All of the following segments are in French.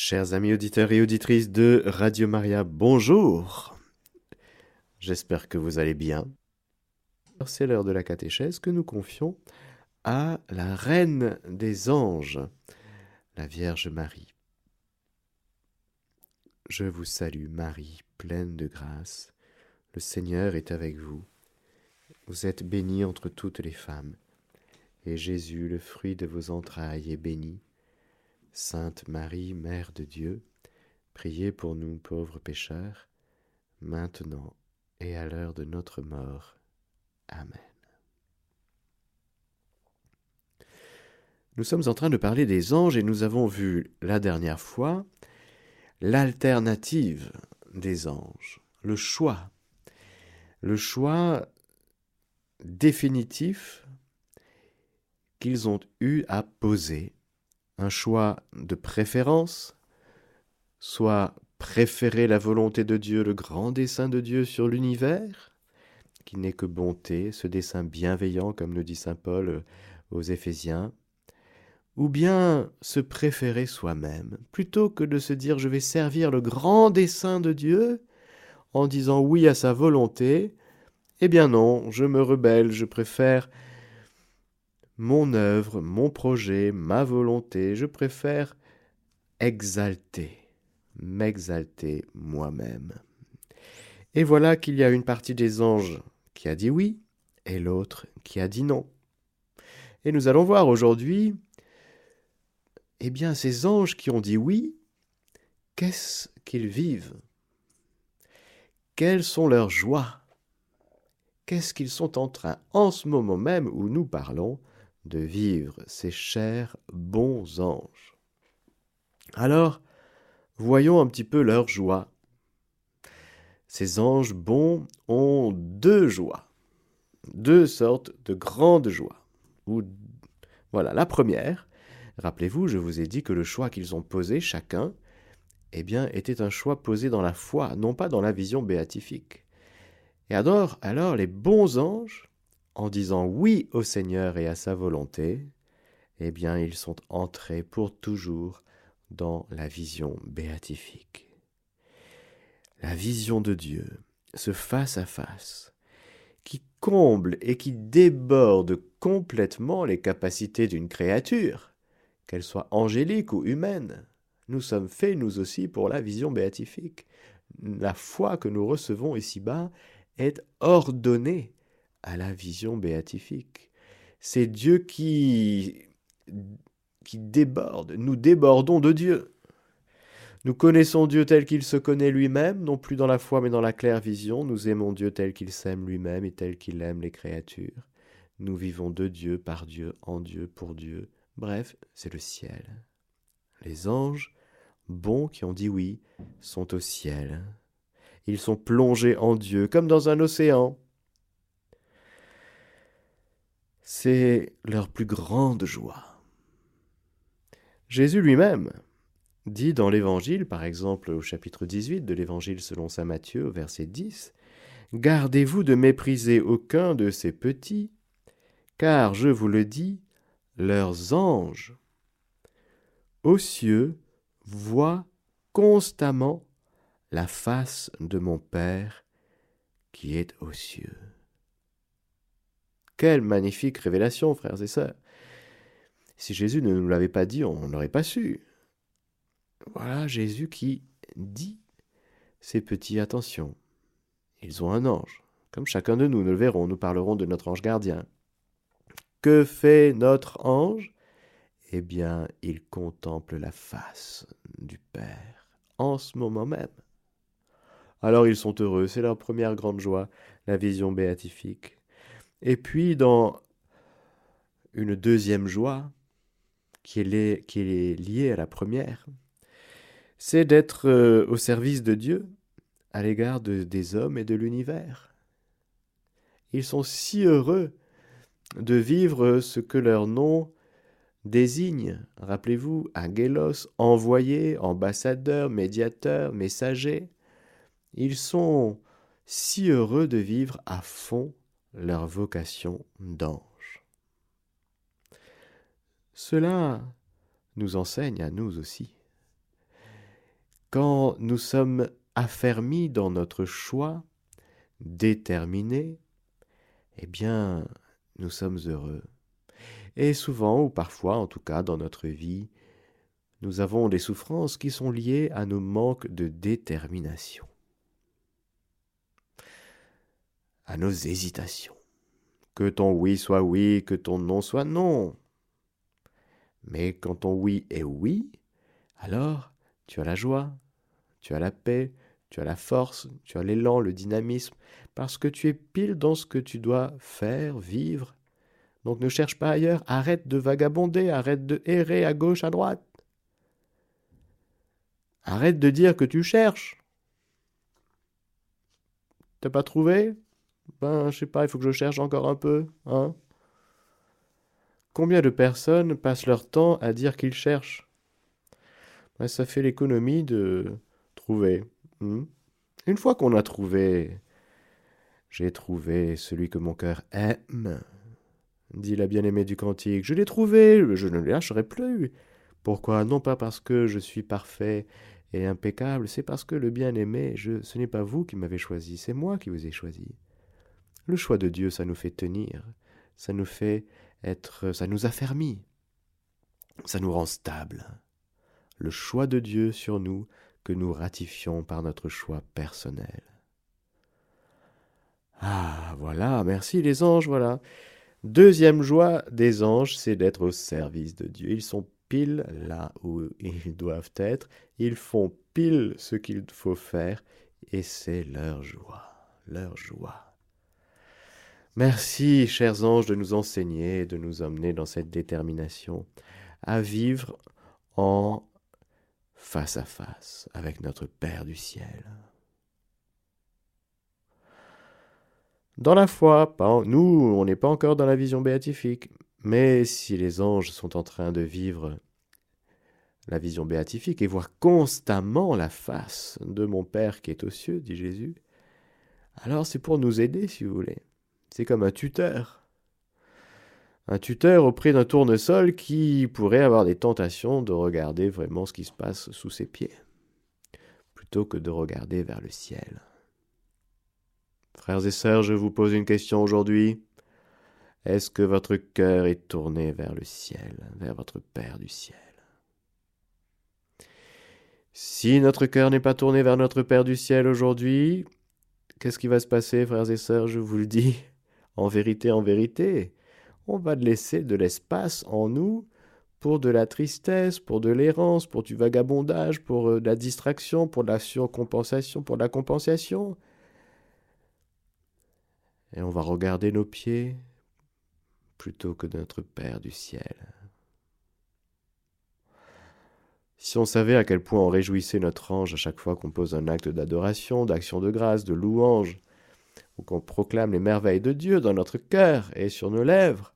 Chers amis auditeurs et auditrices de Radio Maria, bonjour. J'espère que vous allez bien. C'est l'heure de la catéchèse que nous confions à la Reine des Anges, la Vierge Marie. Je vous salue Marie, pleine de grâce. Le Seigneur est avec vous. Vous êtes bénie entre toutes les femmes. Et Jésus, le fruit de vos entrailles, est béni. Sainte Marie, Mère de Dieu, priez pour nous pauvres pécheurs, maintenant et à l'heure de notre mort. Amen. Nous sommes en train de parler des anges et nous avons vu la dernière fois l'alternative des anges, le choix, le choix définitif qu'ils ont eu à poser un choix de préférence, soit préférer la volonté de Dieu, le grand dessein de Dieu sur l'univers, qui n'est que bonté, ce dessein bienveillant, comme nous dit Saint Paul euh, aux Éphésiens, ou bien se préférer soi-même, plutôt que de se dire je vais servir le grand dessein de Dieu, en disant oui à sa volonté, eh bien non, je me rebelle, je préfère mon œuvre, mon projet, ma volonté, je préfère exalter, m'exalter moi-même. Et voilà qu'il y a une partie des anges qui a dit oui et l'autre qui a dit non. Et nous allons voir aujourd'hui, eh bien, ces anges qui ont dit oui, qu'est-ce qu'ils vivent? Quelles sont leurs joies? Qu'est-ce qu'ils sont en train, en ce moment même où nous parlons, de vivre ces chers bons anges. Alors, voyons un petit peu leur joie. Ces anges bons ont deux joies, deux sortes de grandes joies. voilà, la première, rappelez-vous, je vous ai dit que le choix qu'ils ont posé chacun, eh bien, était un choix posé dans la foi, non pas dans la vision béatifique. Et alors, alors les bons anges en disant oui au Seigneur et à sa volonté, eh bien ils sont entrés pour toujours dans la vision béatifique. La vision de Dieu, ce face à face, qui comble et qui déborde complètement les capacités d'une créature, qu'elle soit angélique ou humaine. Nous sommes faits, nous aussi, pour la vision béatifique. La foi que nous recevons ici-bas est ordonnée à la vision béatifique. C'est Dieu qui, déborde. Nous débordons de Dieu. Nous connaissons Dieu tel qu'il se connaît lui-même, non plus dans la foi mais dans la claire vision. Nous aimons Dieu tel qu'il s'aime lui-même et tel qu'il aime les créatures. Nous vivons de Dieu, par Dieu, en Dieu, pour Dieu. Bref, c'est le ciel. Les anges, bons qui ont dit oui, sont au ciel. Ils sont plongés en Dieu, comme dans un océan. C'est leur plus grande joie. Jésus lui-même dit dans l'Évangile, par exemple au chapitre 18 de l'Évangile selon saint Matthieu, verset 10, Gardez-vous de mépriser aucun de ces petits, car, je vous le dis, leurs anges aux cieux voient constamment la face de mon Père qui est aux cieux. Quelle magnifique révélation, frères et sœurs. Si Jésus ne nous l'avait pas dit, on n'aurait pas su. Voilà Jésus qui dit ces petits attention. Ils ont un ange, comme chacun de nous, nous le verrons, nous parlerons de notre ange gardien. Que fait notre ange? Eh bien, il contemple la face du Père en ce moment même. Alors ils sont heureux, c'est leur première grande joie, la vision béatifique. Et puis dans une deuxième joie, qui est, liée à la première, c'est d'être euh, au service de Dieu à l'égard des hommes et de l'univers. Ils sont si heureux de vivre ce que leur nom désigne. Rappelez-vous, Angelos, envoyé, ambassadeur, médiateur, messager. Ils sont si heureux de vivre à fond leur vocation d'ange. Cela nous enseigne à nous aussi quand nous sommes affermis dans notre choix, déterminés, eh bien, nous sommes heureux. Et souvent, ou parfois en tout cas dans notre vie, nous avons des souffrances qui sont liées à nos manques de détermination, à nos hésitations. Que ton oui soit oui, que ton non soit non. Mais quand ton oui est oui, alors tu as la joie, tu as la paix, tu as la force, tu as l'élan, le dynamisme, parce que tu es pile dans ce que tu dois faire, vivre. Donc ne cherche pas ailleurs, arrête de vagabonder, arrête de errer à gauche, à droite. Arrête de dire que tu cherches. T'as pas trouvé? Ben, je sais pas, il faut que je cherche encore un peu, hein Combien de personnes passent leur temps à dire qu'ils cherchent? Ben, Ça fait l'économie de trouver. Hmm Une fois qu'on a trouvé, j'ai trouvé celui que mon cœur aime, dit la bien-aimée du cantique. Je l'ai trouvé, je ne le lâcherai plus. Pourquoi? Non pas parce que je suis parfait et impeccable, c'est parce que le bien-aimé, ce n'est pas vous qui m'avez choisi, c'est moi qui vous ai choisi. Le choix de Dieu, ça nous fait tenir, ça nous fait être, ça nous affermit, ça nous rend stable. Le choix de Dieu sur nous que nous ratifions par notre choix personnel. Ah, voilà, merci les anges, voilà. Deuxième joie des anges, c'est d'être au service de Dieu. Ils sont pile là où ils doivent être, ils font pile ce qu'il faut faire, et c'est leur joie, leur joie. Merci, chers anges, de nous enseigner, de nous emmener dans cette détermination à vivre en face à face avec notre Père du ciel. Dans la foi, nous, on n'est pas encore dans la vision béatifique, mais si les anges sont en train de vivre la vision béatifique et voir constamment la face de mon Père qui est aux cieux, dit Jésus, alors c'est pour nous aider, si vous voulez. C'est comme un tuteur. Un tuteur auprès d'un tournesol qui pourrait avoir des tentations de regarder vraiment ce qui se passe sous ses pieds, plutôt que de regarder vers le ciel. Frères et sœurs, je vous pose une question aujourd'hui. Est-ce que votre cœur est tourné vers le ciel, vers votre Père du ciel? Si notre cœur n'est pas tourné vers notre Père du ciel aujourd'hui, qu'est-ce qui va se passer, frères et sœurs? Je vous le dis, en vérité, en vérité, on va laisser de l'espace en nous pour de la tristesse, pour de l'errance, pour du vagabondage, pour euh, de la distraction, pour de la surcompensation, pour de la compensation. Et on va regarder nos pieds, plutôt que notre Père du ciel. Si on savait à quel point on réjouissait notre ange à chaque fois qu'on pose un acte d'adoration, d'action de grâce, de louange, ou qu'on proclame les merveilles de Dieu dans notre cœur et sur nos lèvres,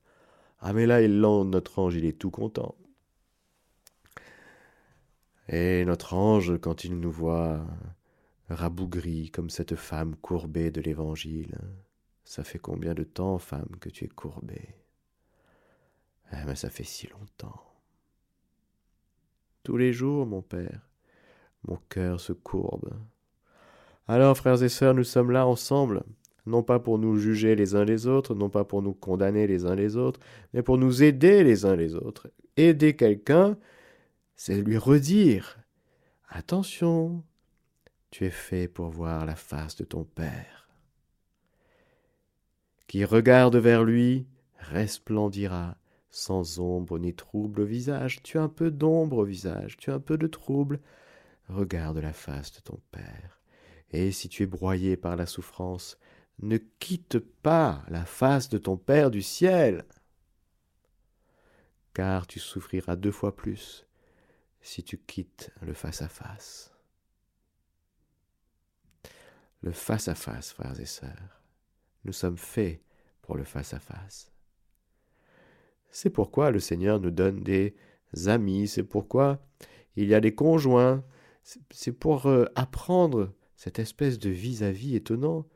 ah mais là, il notre ange, il est tout content. Et notre ange, quand il nous voit rabougris comme cette femme courbée de l'Évangile, ça fait combien de temps, femme, que tu es courbée? Eh, mais ça fait si longtemps. Tous les jours, mon Père, mon cœur se courbe. Alors, frères et sœurs, nous sommes là ensemble, non pas pour nous juger les uns les autres, non pas pour nous condamner les uns les autres, mais pour nous aider les uns les autres. Aider quelqu'un, c'est lui redire Attention, tu es fait pour voir la face de ton Père. Qui regarde vers lui resplendira sans ombre ni trouble au visage. Tu as un peu d'ombre au visage, tu as un peu de trouble. Regarde la face de ton Père. Et si tu es broyé par la souffrance, ne quitte pas la face de ton Père du ciel, car tu souffriras deux fois plus si tu quittes le face-à-face. Le face-à-face, frères et sœurs, nous sommes faits pour le face-à-face. C'est pourquoi le Seigneur nous donne des amis, c'est pourquoi il y a des conjoints, c'est pour euh, apprendre cette espèce de vis-à-vis étonnant,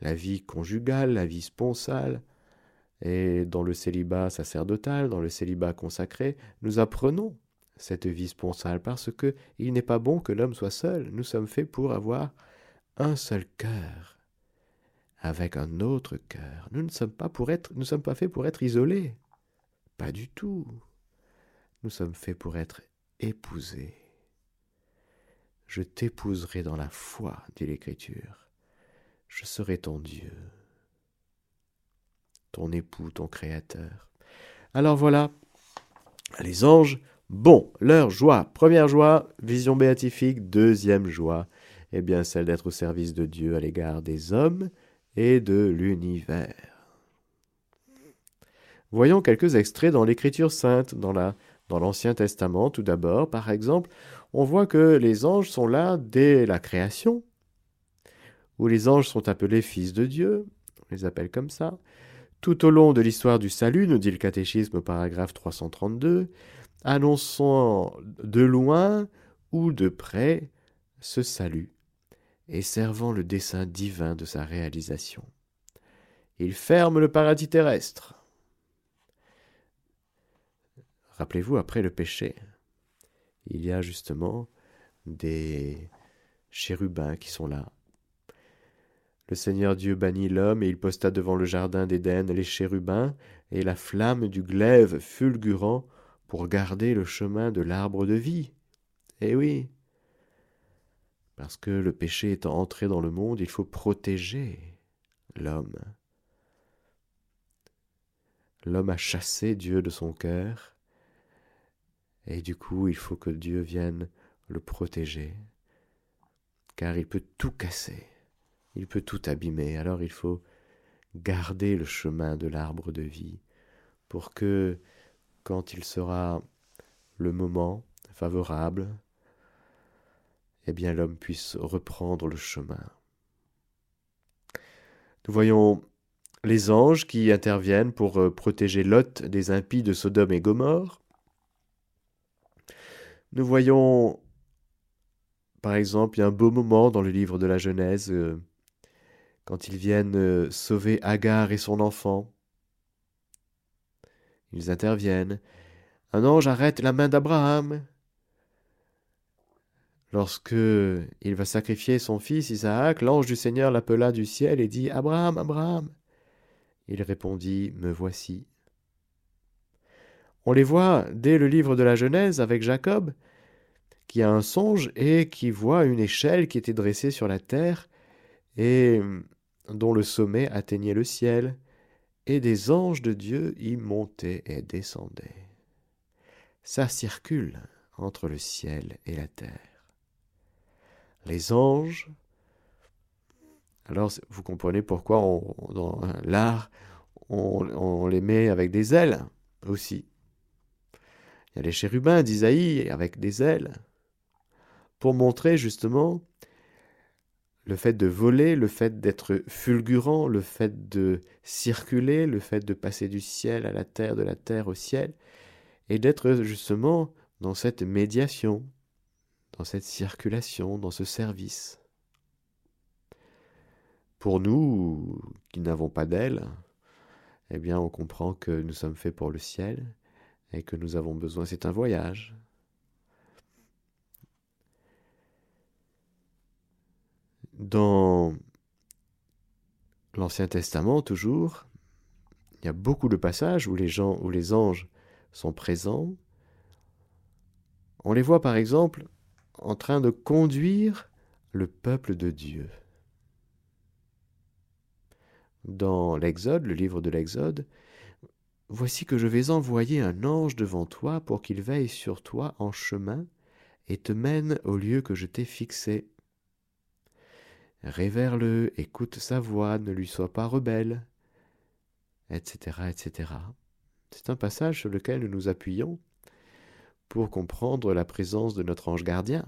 la vie conjugale, la vie sponsale, et dans le célibat sacerdotal, dans le célibat consacré, nous apprenons cette vie sponsale, parce que il n'est pas bon que l'homme soit seul. Nous sommes faits pour avoir un seul cœur avec un autre cœur. Nous ne sommes sommes pas faits pour être isolés. Pas du tout. Nous sommes faits pour être épousés. Je t'épouserai dans la foi, dit l'Écriture. Je serai ton Dieu, ton époux, ton Créateur. Alors voilà, les anges, bon, leur joie. Première joie, vision béatifique. Deuxième joie, eh bien celle d'être au service de Dieu à l'égard des hommes et de l'univers. Voyons quelques extraits dans l'Écriture sainte, dans la dans l'Ancien Testament, tout d'abord, par exemple, on voit que les anges sont là dès la création, où les anges sont appelés fils de Dieu, on les appelle comme ça. Tout au long de l'histoire du salut, nous dit le catéchisme paragraphe 332, annonçant de loin ou de près ce salut et servant le dessein divin de sa réalisation. Il ferme le paradis terrestre, Rappelez-vous, après le péché, il y a justement des chérubins qui sont là. Le Seigneur Dieu bannit l'homme et il posta devant le jardin d'Éden les chérubins et la flamme du glaive fulgurant pour garder le chemin de l'arbre de vie. Eh oui, parce que le péché étant entré dans le monde, il faut protéger l'homme. L'homme a chassé Dieu de son cœur, et du coup, il faut que Dieu vienne le protéger, car il peut tout casser, il peut tout abîmer. Alors il faut garder le chemin de l'arbre de vie pour que, quand il sera le moment favorable, eh bien l'homme puisse reprendre le chemin. Nous voyons les anges qui interviennent pour euh, protéger Lot des impies de Sodome et Gomorre, nous voyons, par exemple, un beau moment dans le livre de la Genèse, euh, quand ils viennent euh, sauver Agar et son enfant. Ils interviennent. Un ange arrête la main d'Abraham. Lorsque il va sacrifier son fils Isaac, l'ange du Seigneur l'appela du ciel et dit Abraham, Abraham. Il répondit Me voici. On les voit dès le livre de la Genèse avec Jacob, qui a un songe et qui voit une échelle qui était dressée sur la terre et dont le sommet atteignait le ciel, et des anges de Dieu y montaient et descendaient. Ça circule entre le ciel et la terre. Les anges, alors vous comprenez pourquoi dans l'art, on les met avec des ailes aussi. Il y a les chérubins d'Isaïe avec des ailes, pour montrer justement le fait de voler, le fait d'être fulgurant, le fait de circuler, le fait de passer du ciel à la terre, de la terre au ciel, et d'être justement dans cette médiation, dans cette circulation, dans ce service. Pour nous, qui n'avons pas d'aile, eh bien on comprend que nous sommes faits pour le ciel, et que nous avons besoin. C'est un voyage. Dans l'Ancien Testament, toujours, il y a beaucoup de passages où les, gens, où les anges sont présents. On les voit par exemple en train de conduire le peuple de Dieu. Dans l'Exode, le livre de l'Exode, Voici que je vais envoyer un ange devant toi pour qu'il veille sur toi en chemin et te mène au lieu que je t'ai fixé. Révère-le, écoute sa voix, ne lui sois pas rebelle, etc., etc. C'est un passage sur lequel nous nous appuyons pour comprendre la présence de notre ange gardien.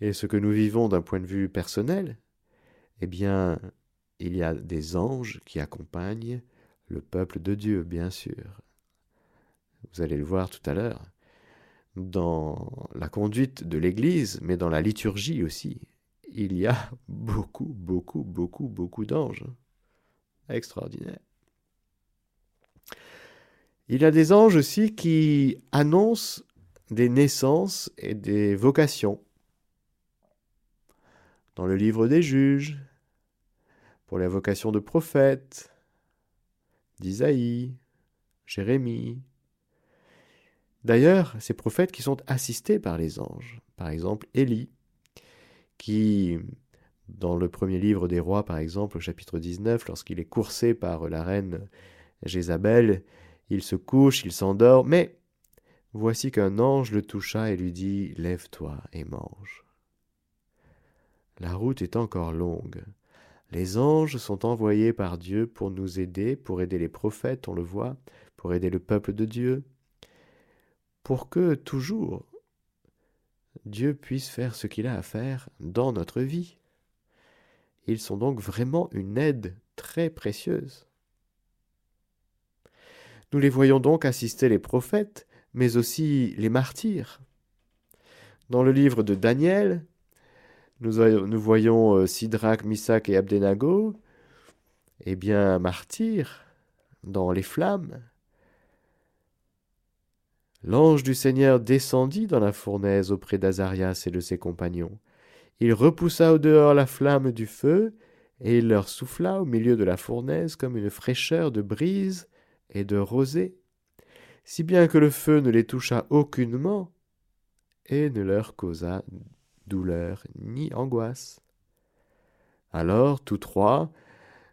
Et ce que nous vivons d'un point de vue personnel, eh bien, il y a des anges qui accompagnent le peuple de Dieu, bien sûr. Vous allez le voir tout à l'heure. Dans la conduite de l'Église, mais dans la liturgie aussi, il y a beaucoup, beaucoup, beaucoup, beaucoup d'anges. Extraordinaire. Il y a des anges aussi qui annoncent des naissances et des vocations. Dans le livre des juges, pour la vocation de prophète, d'Isaïe, Jérémie. D'ailleurs, ces prophètes qui sont assistés par les anges, par exemple Élie, qui, dans le premier livre des rois, par exemple, au chapitre 19, lorsqu'il est coursé par la reine Jézabel, il se couche, il s'endort, mais voici qu'un ange le toucha et lui dit Lève-toi et mange. La route est encore longue. Les anges sont envoyés par Dieu pour nous aider, pour aider les prophètes, on le voit, pour aider le peuple de Dieu, pour que toujours Dieu puisse faire ce qu'il a à faire dans notre vie. Ils sont donc vraiment une aide très précieuse. Nous les voyons donc assister les prophètes, mais aussi les martyrs. Dans le livre de Daniel, nous, voyons euh, Sidrach, Misak et Abdenago, eh bien, martyrs dans les flammes. L'ange du Seigneur descendit dans la fournaise auprès d'Azarias et de ses compagnons. Il repoussa au dehors la flamme du feu, et il leur souffla au milieu de la fournaise comme une fraîcheur de brise et de rosée, si bien que le feu ne les toucha aucunement et ne leur causa douleur ni angoisse. Alors tous trois,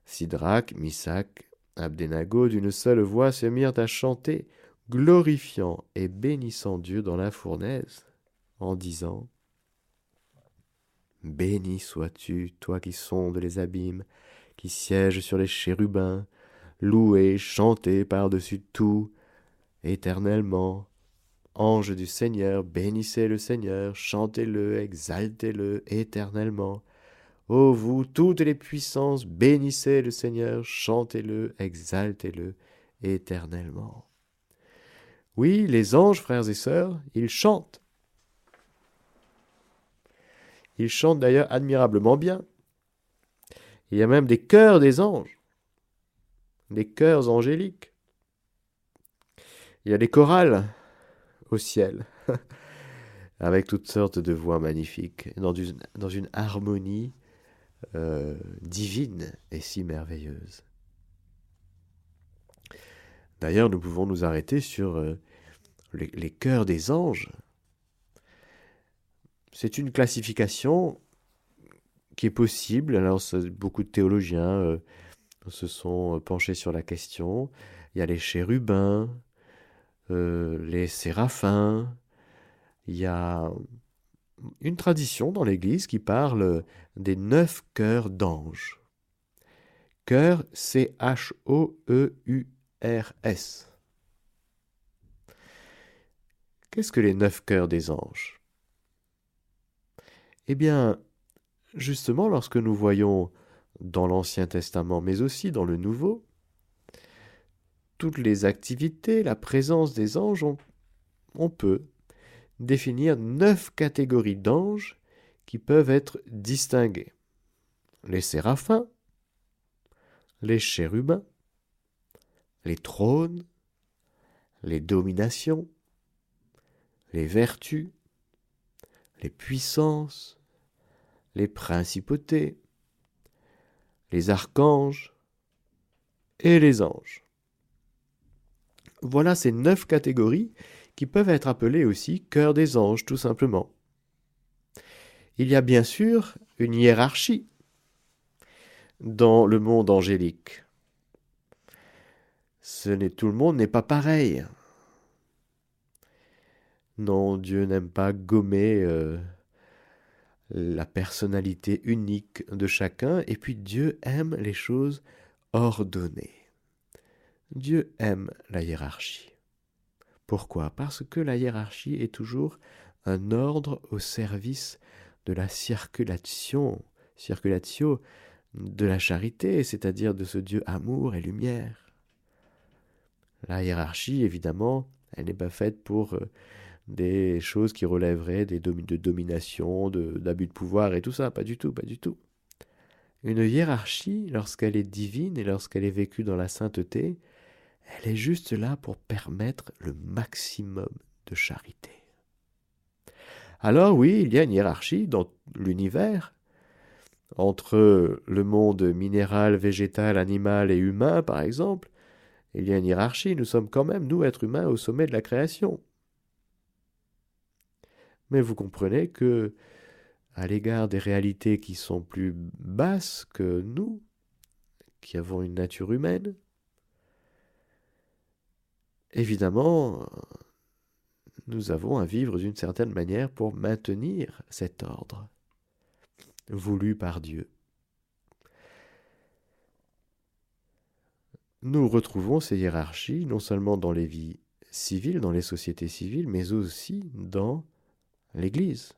Sidrach, Misak, Abdenago, d'une seule voix se mirent à chanter, glorifiant et bénissant Dieu dans la fournaise, en disant Béni sois-tu, toi qui sondes les abîmes, qui sièges sur les chérubins, loué, chanté par-dessus tout, éternellement. Ange du Seigneur, bénissez le Seigneur, chantez-le, exaltez-le éternellement. Ô vous, toutes les puissances, bénissez le Seigneur, chantez-le, exaltez-le éternellement. Oui, les anges, frères et sœurs, ils chantent. Ils chantent d'ailleurs admirablement bien. Il y a même des chœurs des anges, des chœurs angéliques. Il y a des chorales au ciel, avec toutes sortes de voix magnifiques, dans une, harmonie euh, divine et si merveilleuse. D'ailleurs, nous pouvons nous arrêter sur euh, les, chœurs des anges. C'est une classification qui est possible. Alors, beaucoup de théologiens euh, se sont penchés sur la question. Il y a les chérubins, euh, les séraphins. Il y a une tradition dans l'Église qui parle des neuf chœurs d'anges. Chœur, C-H-O-E-U-R-S. Qu'est-ce que les neuf chœurs des anges? Eh bien, justement, lorsque nous voyons dans l'Ancien Testament, mais aussi dans le Nouveau, toutes les activités, la présence des anges, on, peut définir neuf catégories d'anges qui peuvent être distinguées. Les séraphins, les chérubins, les trônes, les dominations, les vertus, les puissances, les principautés, les archanges et les anges. Voilà ces neuf catégories qui peuvent être appelées aussi cœur des anges, tout simplement. Il y a bien sûr une hiérarchie dans le monde angélique. Ce n'est tout le monde n'est pas pareil. Non, Dieu n'aime pas gommer euh, la personnalité unique de chacun, et puis Dieu aime les choses ordonnées. Dieu aime la hiérarchie. Pourquoi? Parce que la hiérarchie est toujours un ordre au service de la circulation, circulatio de la charité, c'est-à-dire de ce Dieu amour et lumière. La hiérarchie, évidemment, elle n'est pas faite pour euh, des choses qui relèveraient des de domination, d'abus de pouvoir et tout ça, pas du tout, pas du tout. Une hiérarchie, lorsqu'elle est divine et lorsqu'elle est vécue dans la sainteté, elle est juste là pour permettre le maximum de charité. alors oui, il y a une hiérarchie dans l'univers entre le monde minéral, végétal, animal et humain, par exemple. Il y a une hiérarchie, nous sommes quand même, nous, êtres humains, au sommet de la création. Mais vous comprenez que, à l'égard des réalités qui sont plus basses que nous, qui avons une nature humaine, évidemment, nous avons à vivre d'une certaine manière pour maintenir cet ordre voulu par Dieu. Nous retrouvons ces hiérarchies non seulement dans les vies civiles, dans les sociétés civiles, mais aussi dans l'Église.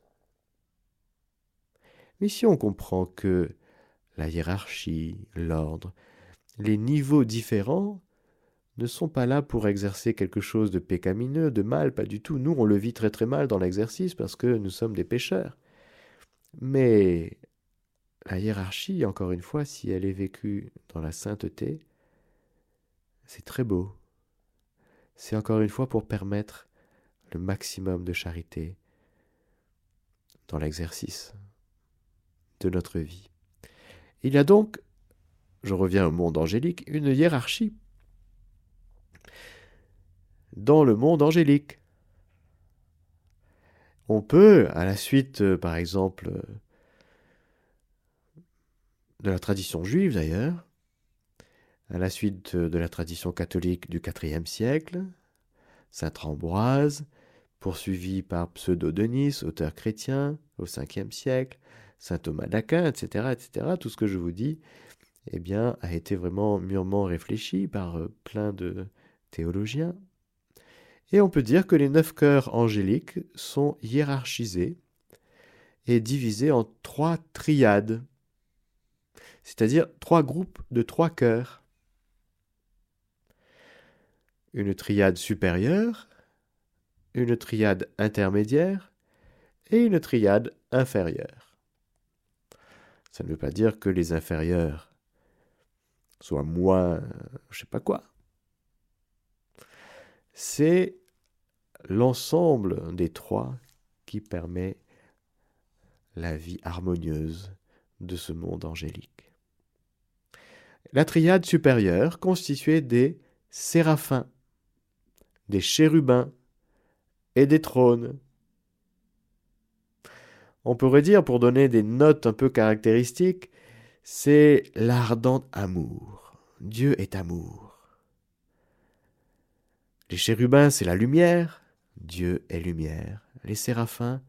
Mais si on comprend que la hiérarchie, l'ordre, les niveaux différents ne sont pas là pour exercer quelque chose de pécamineux, de mal, pas du tout. Nous, on le vit très très mal dans l'exercice parce que nous sommes des pécheurs. Mais la hiérarchie, encore une fois, si elle est vécue dans la sainteté, c'est très beau. C'est encore une fois pour permettre le maximum de charité dans l'exercice de notre vie. Il y a donc, je reviens au monde angélique, une hiérarchie dans le monde angélique. On peut, à la suite, euh, par exemple, euh, de la tradition juive d'ailleurs, à la suite de la tradition catholique du IVe siècle, Saint Ambroise, poursuivi par Pseudo-Denis, auteur chrétien, au Ve siècle, Saint Thomas d'Aquin, etc., etc., tout ce que je vous dis, eh bien, a été vraiment mûrement réfléchi par euh, plein de théologiens. Et on peut dire que les neuf cœurs angéliques sont hiérarchisés et divisés en trois triades, c'est-à-dire trois groupes de trois cœurs. Une triade supérieure, une triade intermédiaire et une triade inférieure. Ça ne veut pas dire que les inférieurs soient moins, je sais pas quoi. C'est l'ensemble des trois qui permet la vie harmonieuse de ce monde angélique. La triade supérieure constituait des séraphins, des chérubins et des trônes. On pourrait dire, pour donner des notes un peu caractéristiques, c'est l'ardent amour. Dieu est amour. Les chérubins, c'est la lumière. Dieu est lumière. Les séraphins,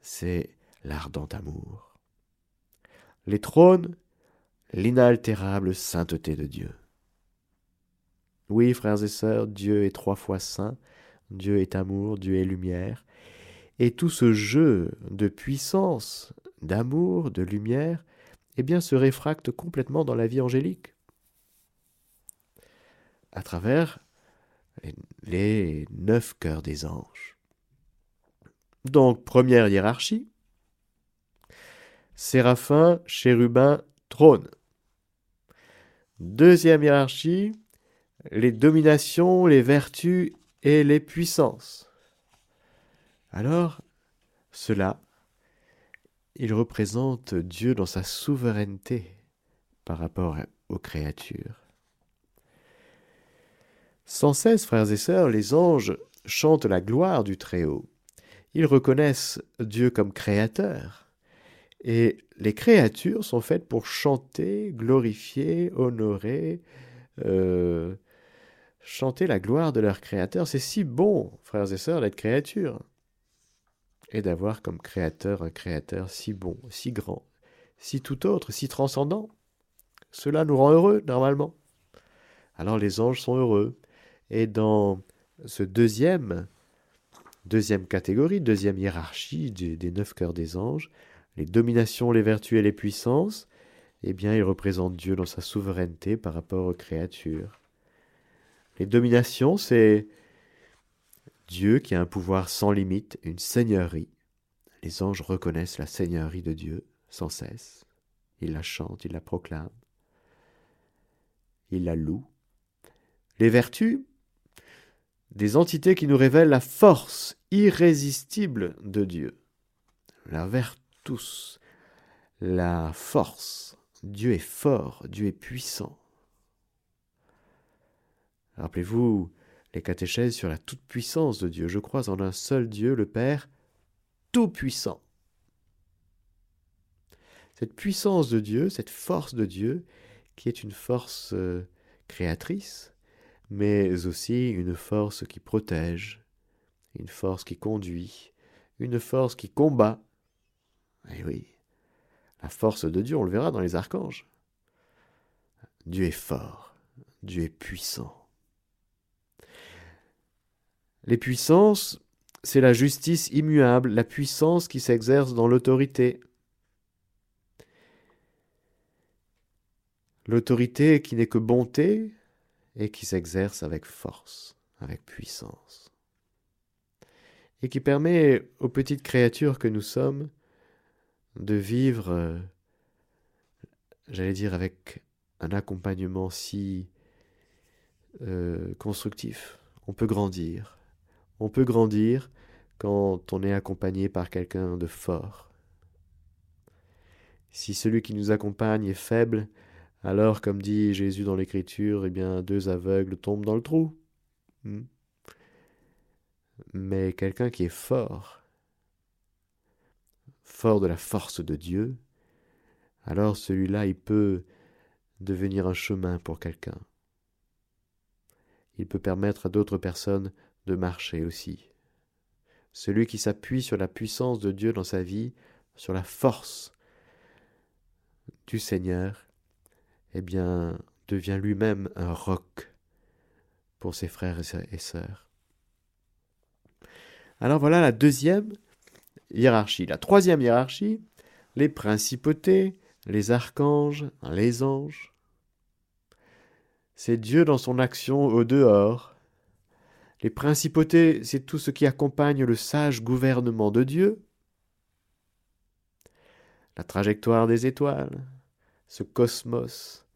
c'est l'ardent amour. Les trônes, l'inaltérable sainteté de Dieu. Oui, frères et sœurs, Dieu est trois fois saint, Dieu est amour, Dieu est lumière, et tout ce jeu de puissance, d'amour, de lumière, eh bien, se réfracte complètement dans la vie angélique, à travers les neuf cœurs des anges. Donc, première hiérarchie, séraphin, chérubin, trône. Deuxième hiérarchie, les dominations, les vertus et les puissances. Alors, cela, il représente Dieu dans sa souveraineté par rapport aux créatures. Sans cesse, frères et sœurs, les anges chantent la gloire du Très-Haut. Ils reconnaissent Dieu comme créateur. Et les créatures sont faites pour chanter, glorifier, honorer, euh, chanter la gloire de leur créateur. C'est si bon, frères et sœurs, d'être créature. Et d'avoir comme créateur un créateur si bon, si grand, si tout autre, si transcendant. Cela nous rend heureux, normalement. Alors les anges sont heureux. Et dans ce deuxième, deuxième catégorie, deuxième hiérarchie des, neuf cœurs des anges, les dominations, les vertus et les puissances, eh bien, il représente Dieu dans sa souveraineté par rapport aux créatures. Les dominations, c'est Dieu qui a un pouvoir sans limite, une seigneurie. Les anges reconnaissent la seigneurie de Dieu sans cesse. Ils la chantent, ils la proclament. Ils la louent. Les vertus, des entités qui nous révèlent la force irrésistible de Dieu. la vertus, la force. Dieu est fort, Dieu est puissant. Rappelez-vous les catéchèses sur la toute-puissance de Dieu. Je crois en un seul Dieu, le Père, tout-puissant. Cette puissance de Dieu, cette force de Dieu, qui est une force euh, créatrice, mais aussi une force qui protège, une force qui conduit, une force qui combat. Eh oui, la force de Dieu, on le verra dans les archanges. Dieu est fort, Dieu est puissant. Les puissances, c'est la justice immuable, la puissance qui s'exerce dans l'autorité. L'autorité qui n'est que bonté et qui s'exerce avec force, avec puissance. Et qui permet aux petites créatures que nous sommes de vivre, j'allais dire, avec un accompagnement si euh, constructif. On peut grandir. On peut grandir quand on est accompagné par quelqu'un de fort. Si celui qui nous accompagne est faible, alors, comme dit Jésus dans l'Écriture, eh bien, deux aveugles tombent dans le trou. Hmm. Mais quelqu'un qui est fort, fort de la force de Dieu, alors celui-là, il peut devenir un chemin pour quelqu'un. Il peut permettre à d'autres personnes de marcher aussi. Celui qui s'appuie sur la puissance de Dieu dans sa vie, sur la force du Seigneur, eh bien, devient lui-même un roc pour ses frères et sœurs. Alors voilà la deuxième hiérarchie. La troisième hiérarchie, les principautés, les archanges, les anges. C'est Dieu dans son action au dehors. Les principautés, c'est tout ce qui accompagne le sage gouvernement de Dieu. La trajectoire des étoiles, ce cosmos,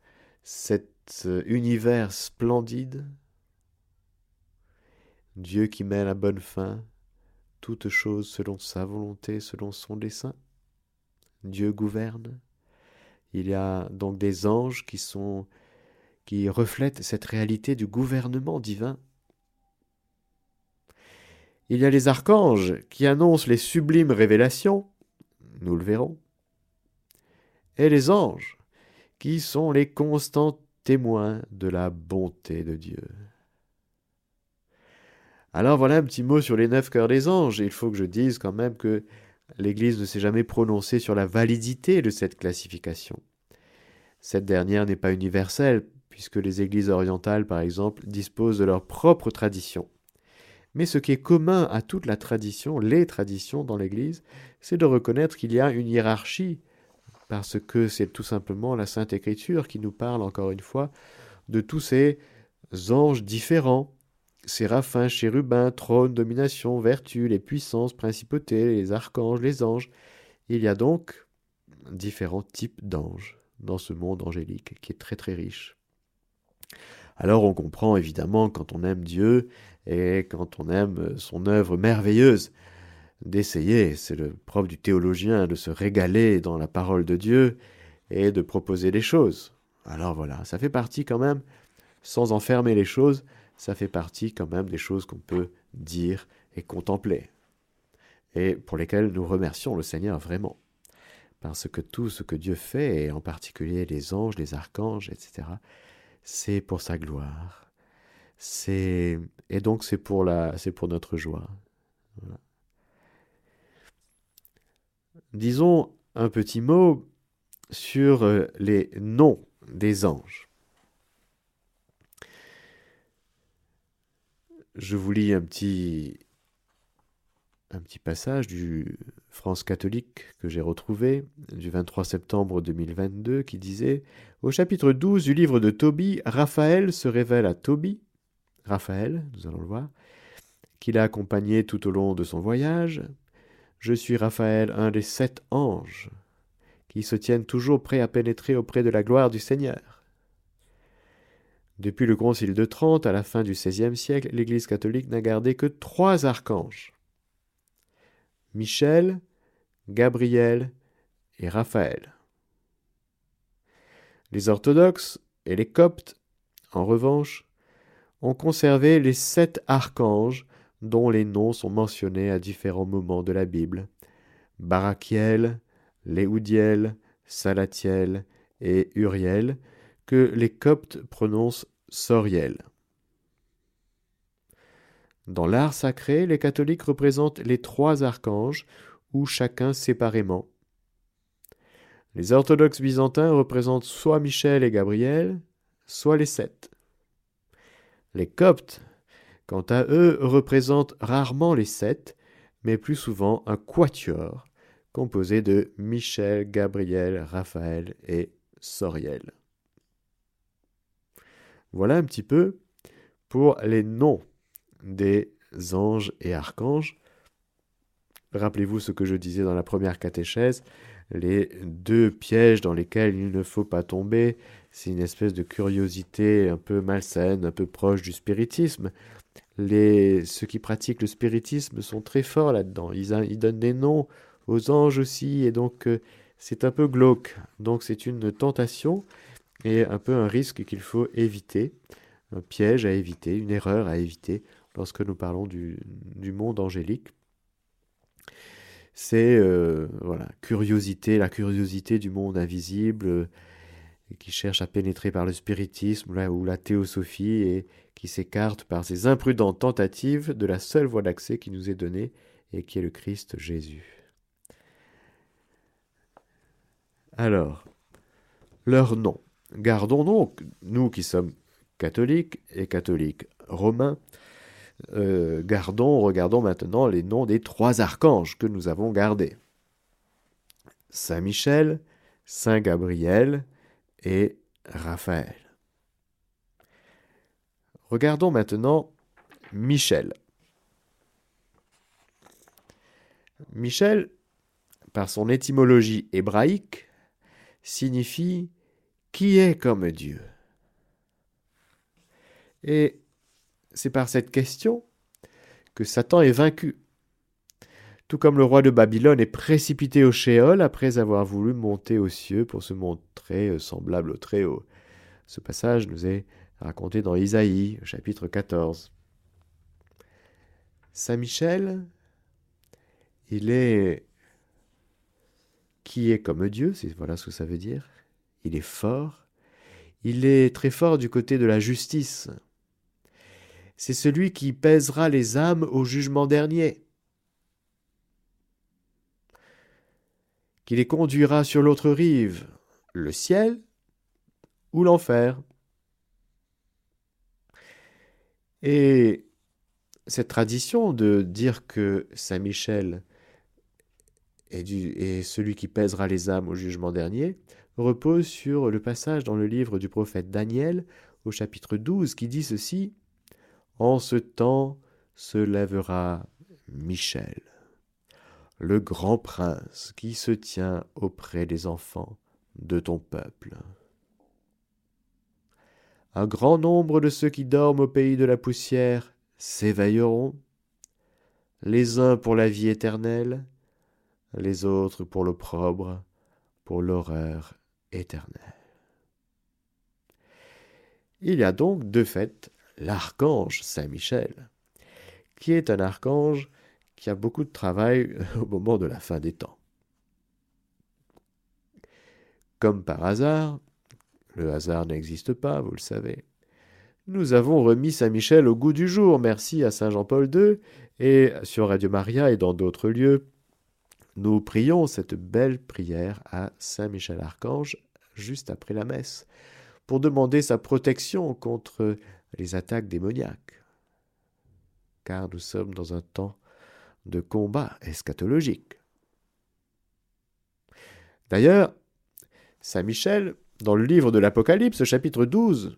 cet univers splendide. Dieu qui met la bonne fin toutes choses selon sa volonté, selon son dessein. Dieu gouverne. Il y a donc des anges qui sont qui reflètent cette réalité du gouvernement divin. Il y a les archanges qui annoncent les sublimes révélations, nous le verrons, et les anges qui sont les constants témoins de la bonté de Dieu. Alors voilà un petit mot sur les neuf cœurs des anges. Il faut que je dise quand même que l'Église ne s'est jamais prononcée sur la validité de cette classification. Cette dernière n'est pas universelle, puisque les Églises orientales, par exemple, disposent de leur propre tradition. Mais ce qui est commun à toute la tradition, les traditions dans l'Église, c'est de reconnaître qu'il y a une hiérarchie, parce que c'est tout simplement la Sainte Écriture qui nous parle, encore une fois, de tous ces anges différents, séraphins, chérubins, trônes, domination, vertu, les puissances, principautés, les archanges, les anges. Il y a donc différents types d'anges dans ce monde angélique qui est très très riche. Alors on comprend évidemment quand on aime Dieu et quand on aime son œuvre merveilleuse d'essayer, c'est le propre du théologien, de se régaler dans la parole de Dieu et de proposer des choses. Alors voilà, ça fait partie quand même, sans enfermer les choses, ça fait partie quand même des choses qu'on peut dire et contempler, et pour lesquelles nous remercions le Seigneur vraiment. Parce que tout ce que Dieu fait, et en particulier les anges, les archanges, etc., c'est pour sa gloire. C'est et donc c'est pour la, c'est pour notre joie. Disons un petit mot sur euh, les noms des anges. je vous lis un petit, un petit passage du France catholique que j'ai retrouvé du 23 septembre 2022 qui disait Au chapitre 12 du livre de Tobie, Raphaël se révèle à Tobie, Raphaël, nous allons le voir, qu'il a accompagné tout au long de son voyage. Je suis Raphaël, un des sept anges qui se tiennent toujours prêts à pénétrer auprès de la gloire du Seigneur. Depuis le Concile de Trente, à la fin du XVIe siècle, l'Église catholique n'a gardé que trois archanges Michel, Gabriel et Raphaël. Les orthodoxes et les coptes, en revanche, ont conservé les sept archanges dont les noms sont mentionnés à différents moments de la Bible. Barachiel, Léoudiel, Salatiel et Uriel, que les coptes prononcent Soriel. Dans l'art sacré, les catholiques représentent les trois archanges, ou chacun séparément. Les orthodoxes byzantins représentent soit Michel et Gabriel, soit les sept. Les coptes, quant à eux, représentent rarement les sept, mais plus souvent un quatuor, composé de Michel, Gabriel, Raphaël et Soriel. Voilà un petit peu pour les noms des anges et archanges. Rappelez-vous ce que je disais dans la première catéchèse, les deux pièges dans lesquels il ne faut pas tomber, c'est une espèce de curiosité un peu malsaine, un peu proche du spiritisme. Les, ceux qui pratiquent le spiritisme sont très forts là-dedans. Ils, donnent des noms aux anges aussi, et donc euh, c'est un peu glauque. Donc c'est une tentation et un peu un risque qu'il faut éviter, un piège à éviter, une erreur à éviter lorsque nous parlons du, monde angélique. C'est euh, voilà, curiosité, la curiosité du monde invisible qui cherche à pénétrer par le spiritisme ou la théosophie et qui s'écarte par ces imprudentes tentatives de la seule voie d'accès qui nous est donnée et qui est le Christ Jésus. Alors, leur nom. Gardons donc, nous qui sommes catholiques et catholiques romains, euh, gardons, regardons maintenant les noms des trois archanges que nous avons gardés. Saint Michel, Saint Gabriel et Raphaël. Regardons maintenant Michel. Michel, par son étymologie hébraïque, signifie qui est comme Dieu. Et c'est par cette question que Satan est vaincu. Tout comme le roi de Babylone est précipité au Shéol après avoir voulu monter aux cieux pour se montrer euh, semblable au Très-Haut. Ce passage nous est raconté dans Isaïe, chapitre 14. Saint Michel, il est qui est comme Dieu, voilà ce que ça veut dire. Il est fort. Il est très fort du côté de la justice c'est celui qui pèsera les âmes au jugement dernier, qui les conduira sur l'autre rive, le ciel ou l'enfer. Et cette tradition de dire que Saint Michel est, est, celui qui pèsera les âmes au jugement dernier repose sur le passage dans le livre du prophète Daniel au chapitre 12 qui dit ceci en ce temps se lèvera Michel, le grand prince qui se tient auprès des enfants de ton peuple. Un grand nombre de ceux qui dorment au pays de la poussière s'éveilleront, les uns pour la vie éternelle, les autres pour l'opprobre, pour l'horreur éternelle. Il y a donc deux fêtes l'archange Saint-Michel, qui est un archange qui a beaucoup de travail au moment de la fin des temps. Comme par hasard, le hasard n'existe pas, vous le savez, nous avons remis Saint-Michel au goût du jour, merci à Saint Jean-Paul II, et sur Radio Maria et dans d'autres lieux, nous prions cette belle prière à Saint Michel Archange juste après la messe, pour demander sa protection contre les attaques démoniaques. Car nous sommes dans un temps de combat eschatologique. D'ailleurs, Saint Michel, dans le livre de l'Apocalypse, chapitre 12,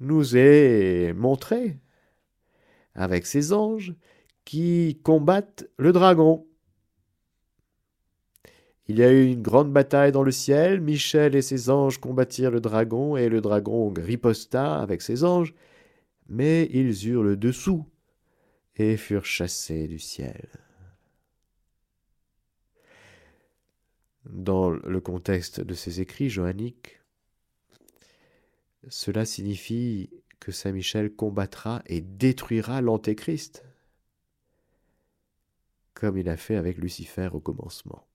nous est montré avec ses anges qui combattent le dragon. Il y a eu une grande bataille dans le ciel, Michel et ses anges combattirent le dragon, et le dragon riposta avec ses anges, mais ils eurent le dessous, et furent chassés du ciel. dans le contexte de ces écrits johanniques, cela signifie que Saint Michel combattra et détruira l'Antéchrist, comme il a fait avec Lucifer au commencement.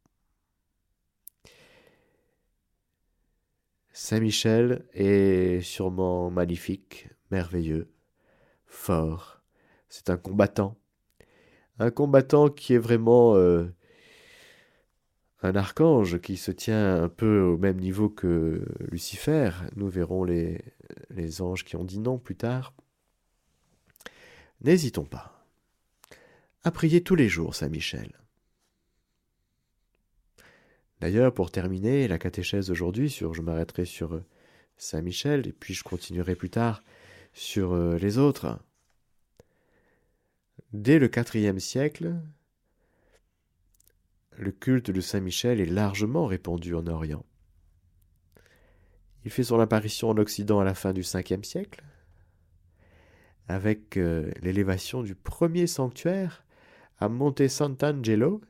Saint Michel est sûrement magnifique, merveilleux, fort. C'est un combattant. Un combattant qui est vraiment euh, un archange qui se tient un peu au même niveau que Lucifer. Nous verrons les, anges qui ont dit non plus tard. N'hésitons pas à prier tous les jours Saint Michel. D'ailleurs, pour terminer la catéchèse d'aujourd'hui, je m'arrêterai sur euh, Saint Michel, et puis je continuerai plus tard sur euh, les autres. Dès le IVe siècle, le culte de Saint Michel est largement répandu en Orient. Il fait son apparition en Occident à la fin du Ve siècle, avec euh, l'élévation du premier sanctuaire à Monte Sant'Angelo,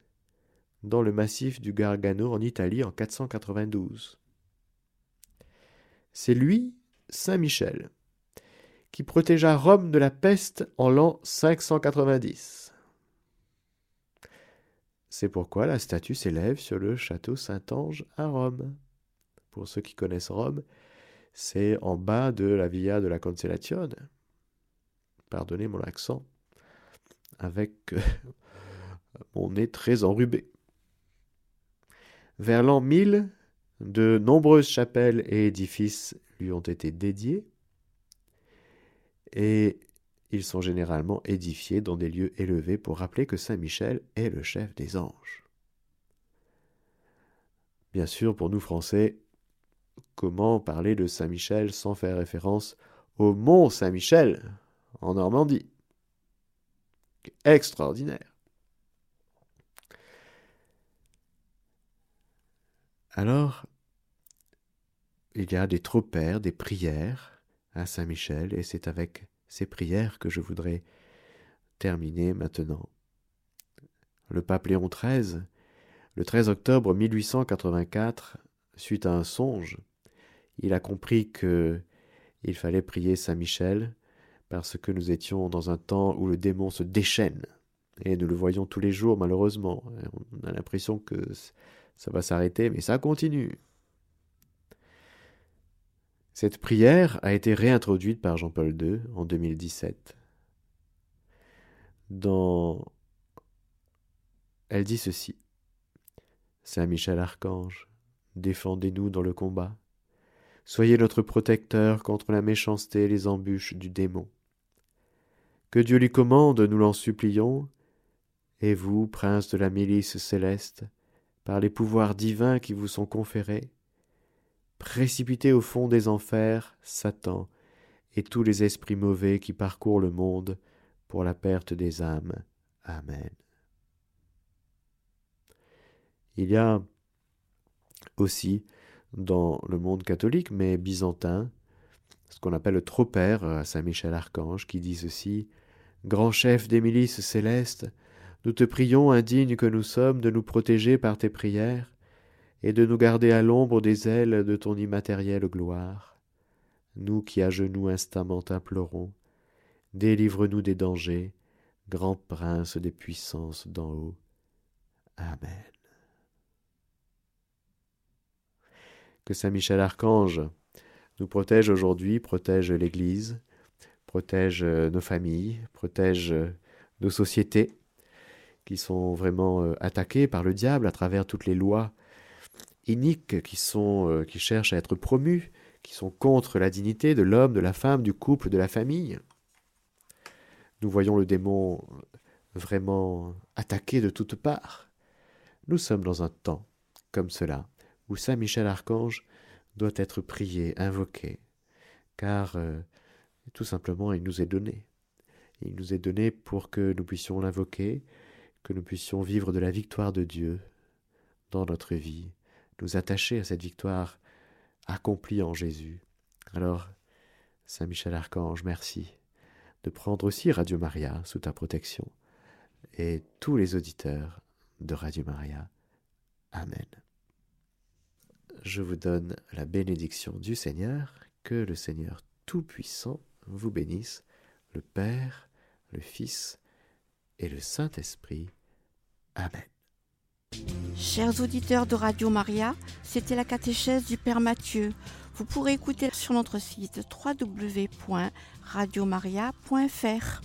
dans le massif du Gargano en Italie en 492. C'est lui, Saint Michel, qui protégea Rome de la peste en l'an 590. C'est pourquoi la statue s'élève sur le château Saint-Ange à Rome. Pour ceux qui connaissent Rome, c'est en bas de la Via de la. Pardonnez mon accent, avec euh, mon nez très enrubé. Vers l'an 1000, de nombreuses chapelles et édifices lui ont été dédiés, et ils sont généralement édifiés dans des lieux élevés pour rappeler que Saint Michel est le chef des anges. Bien sûr, pour nous Français, comment parler de Saint Michel sans faire référence au mont Saint-Michel en Normandie? Extraordinaire. Alors, il y a des tropères, des prières à Saint Michel, et c'est avec ces prières que je voudrais terminer maintenant. Le pape Léon XIII, le 13 octobre 1884, suite à un songe, il a compris que il fallait prier Saint Michel parce que nous étions dans un temps où le démon se déchaîne. Et nous le voyons tous les jours, malheureusement. On a l'impression que ça va s'arrêter, mais ça continue. Cette prière a été réintroduite par Jean-Paul II en 2017. Dans... Elle dit ceci. Saint Michel Archange, défendez-nous dans le combat. Soyez notre protecteur contre la méchanceté et les embûches du démon. Que Dieu lui commande, nous l'en supplions, et vous, prince de la milice céleste, par les pouvoirs divins qui vous sont conférés, précipitez au fond des enfers Satan et tous les esprits mauvais qui parcourent le monde pour la perte des âmes. Amen. Il y a aussi dans le monde catholique, mais byzantin, ce qu'on appelle le tropère à Saint-Michel-Archange, qui dit ceci Grand chef des milices célestes, nous te prions, indignes que nous sommes, de nous protéger par tes prières, et de nous garder à l'ombre des ailes de ton immatérielle gloire. Nous qui à genoux instamment implorons, délivre-nous des dangers, grand prince des puissances d'en haut. Amen. Que Saint Michel Archange nous protège aujourd'hui, protège l'Église, protège nos familles, protège nos sociétés qui sont vraiment euh, attaquées par le diable à travers toutes les lois iniques qui, sont, euh, qui cherchent à être promus, qui sont contre la dignité de l'homme, de la femme, du couple, de la famille. Nous voyons le démon vraiment attaqué de toutes parts. Nous sommes dans un temps comme cela, où Saint Michel Archange doit être prié, invoqué, car euh, tout simplement il nous est donné. Il nous est donné pour que nous puissions l'invoquer, que nous puissions vivre de la victoire de Dieu dans notre vie, nous attacher à cette victoire accomplie en Jésus. Alors, Saint Michel Archange, merci de prendre aussi Radio Maria sous ta protection et tous les auditeurs de Radio Maria. Amen. je vous donne la bénédiction du Seigneur, que le Seigneur Tout-Puissant vous bénisse, le Père, le Fils et le Saint-Esprit. Amen. Chers auditeurs de Radio Maria, c'était la catéchèse du Père Mathieu. Vous pourrez écouter sur notre site www.radiomaria.fr.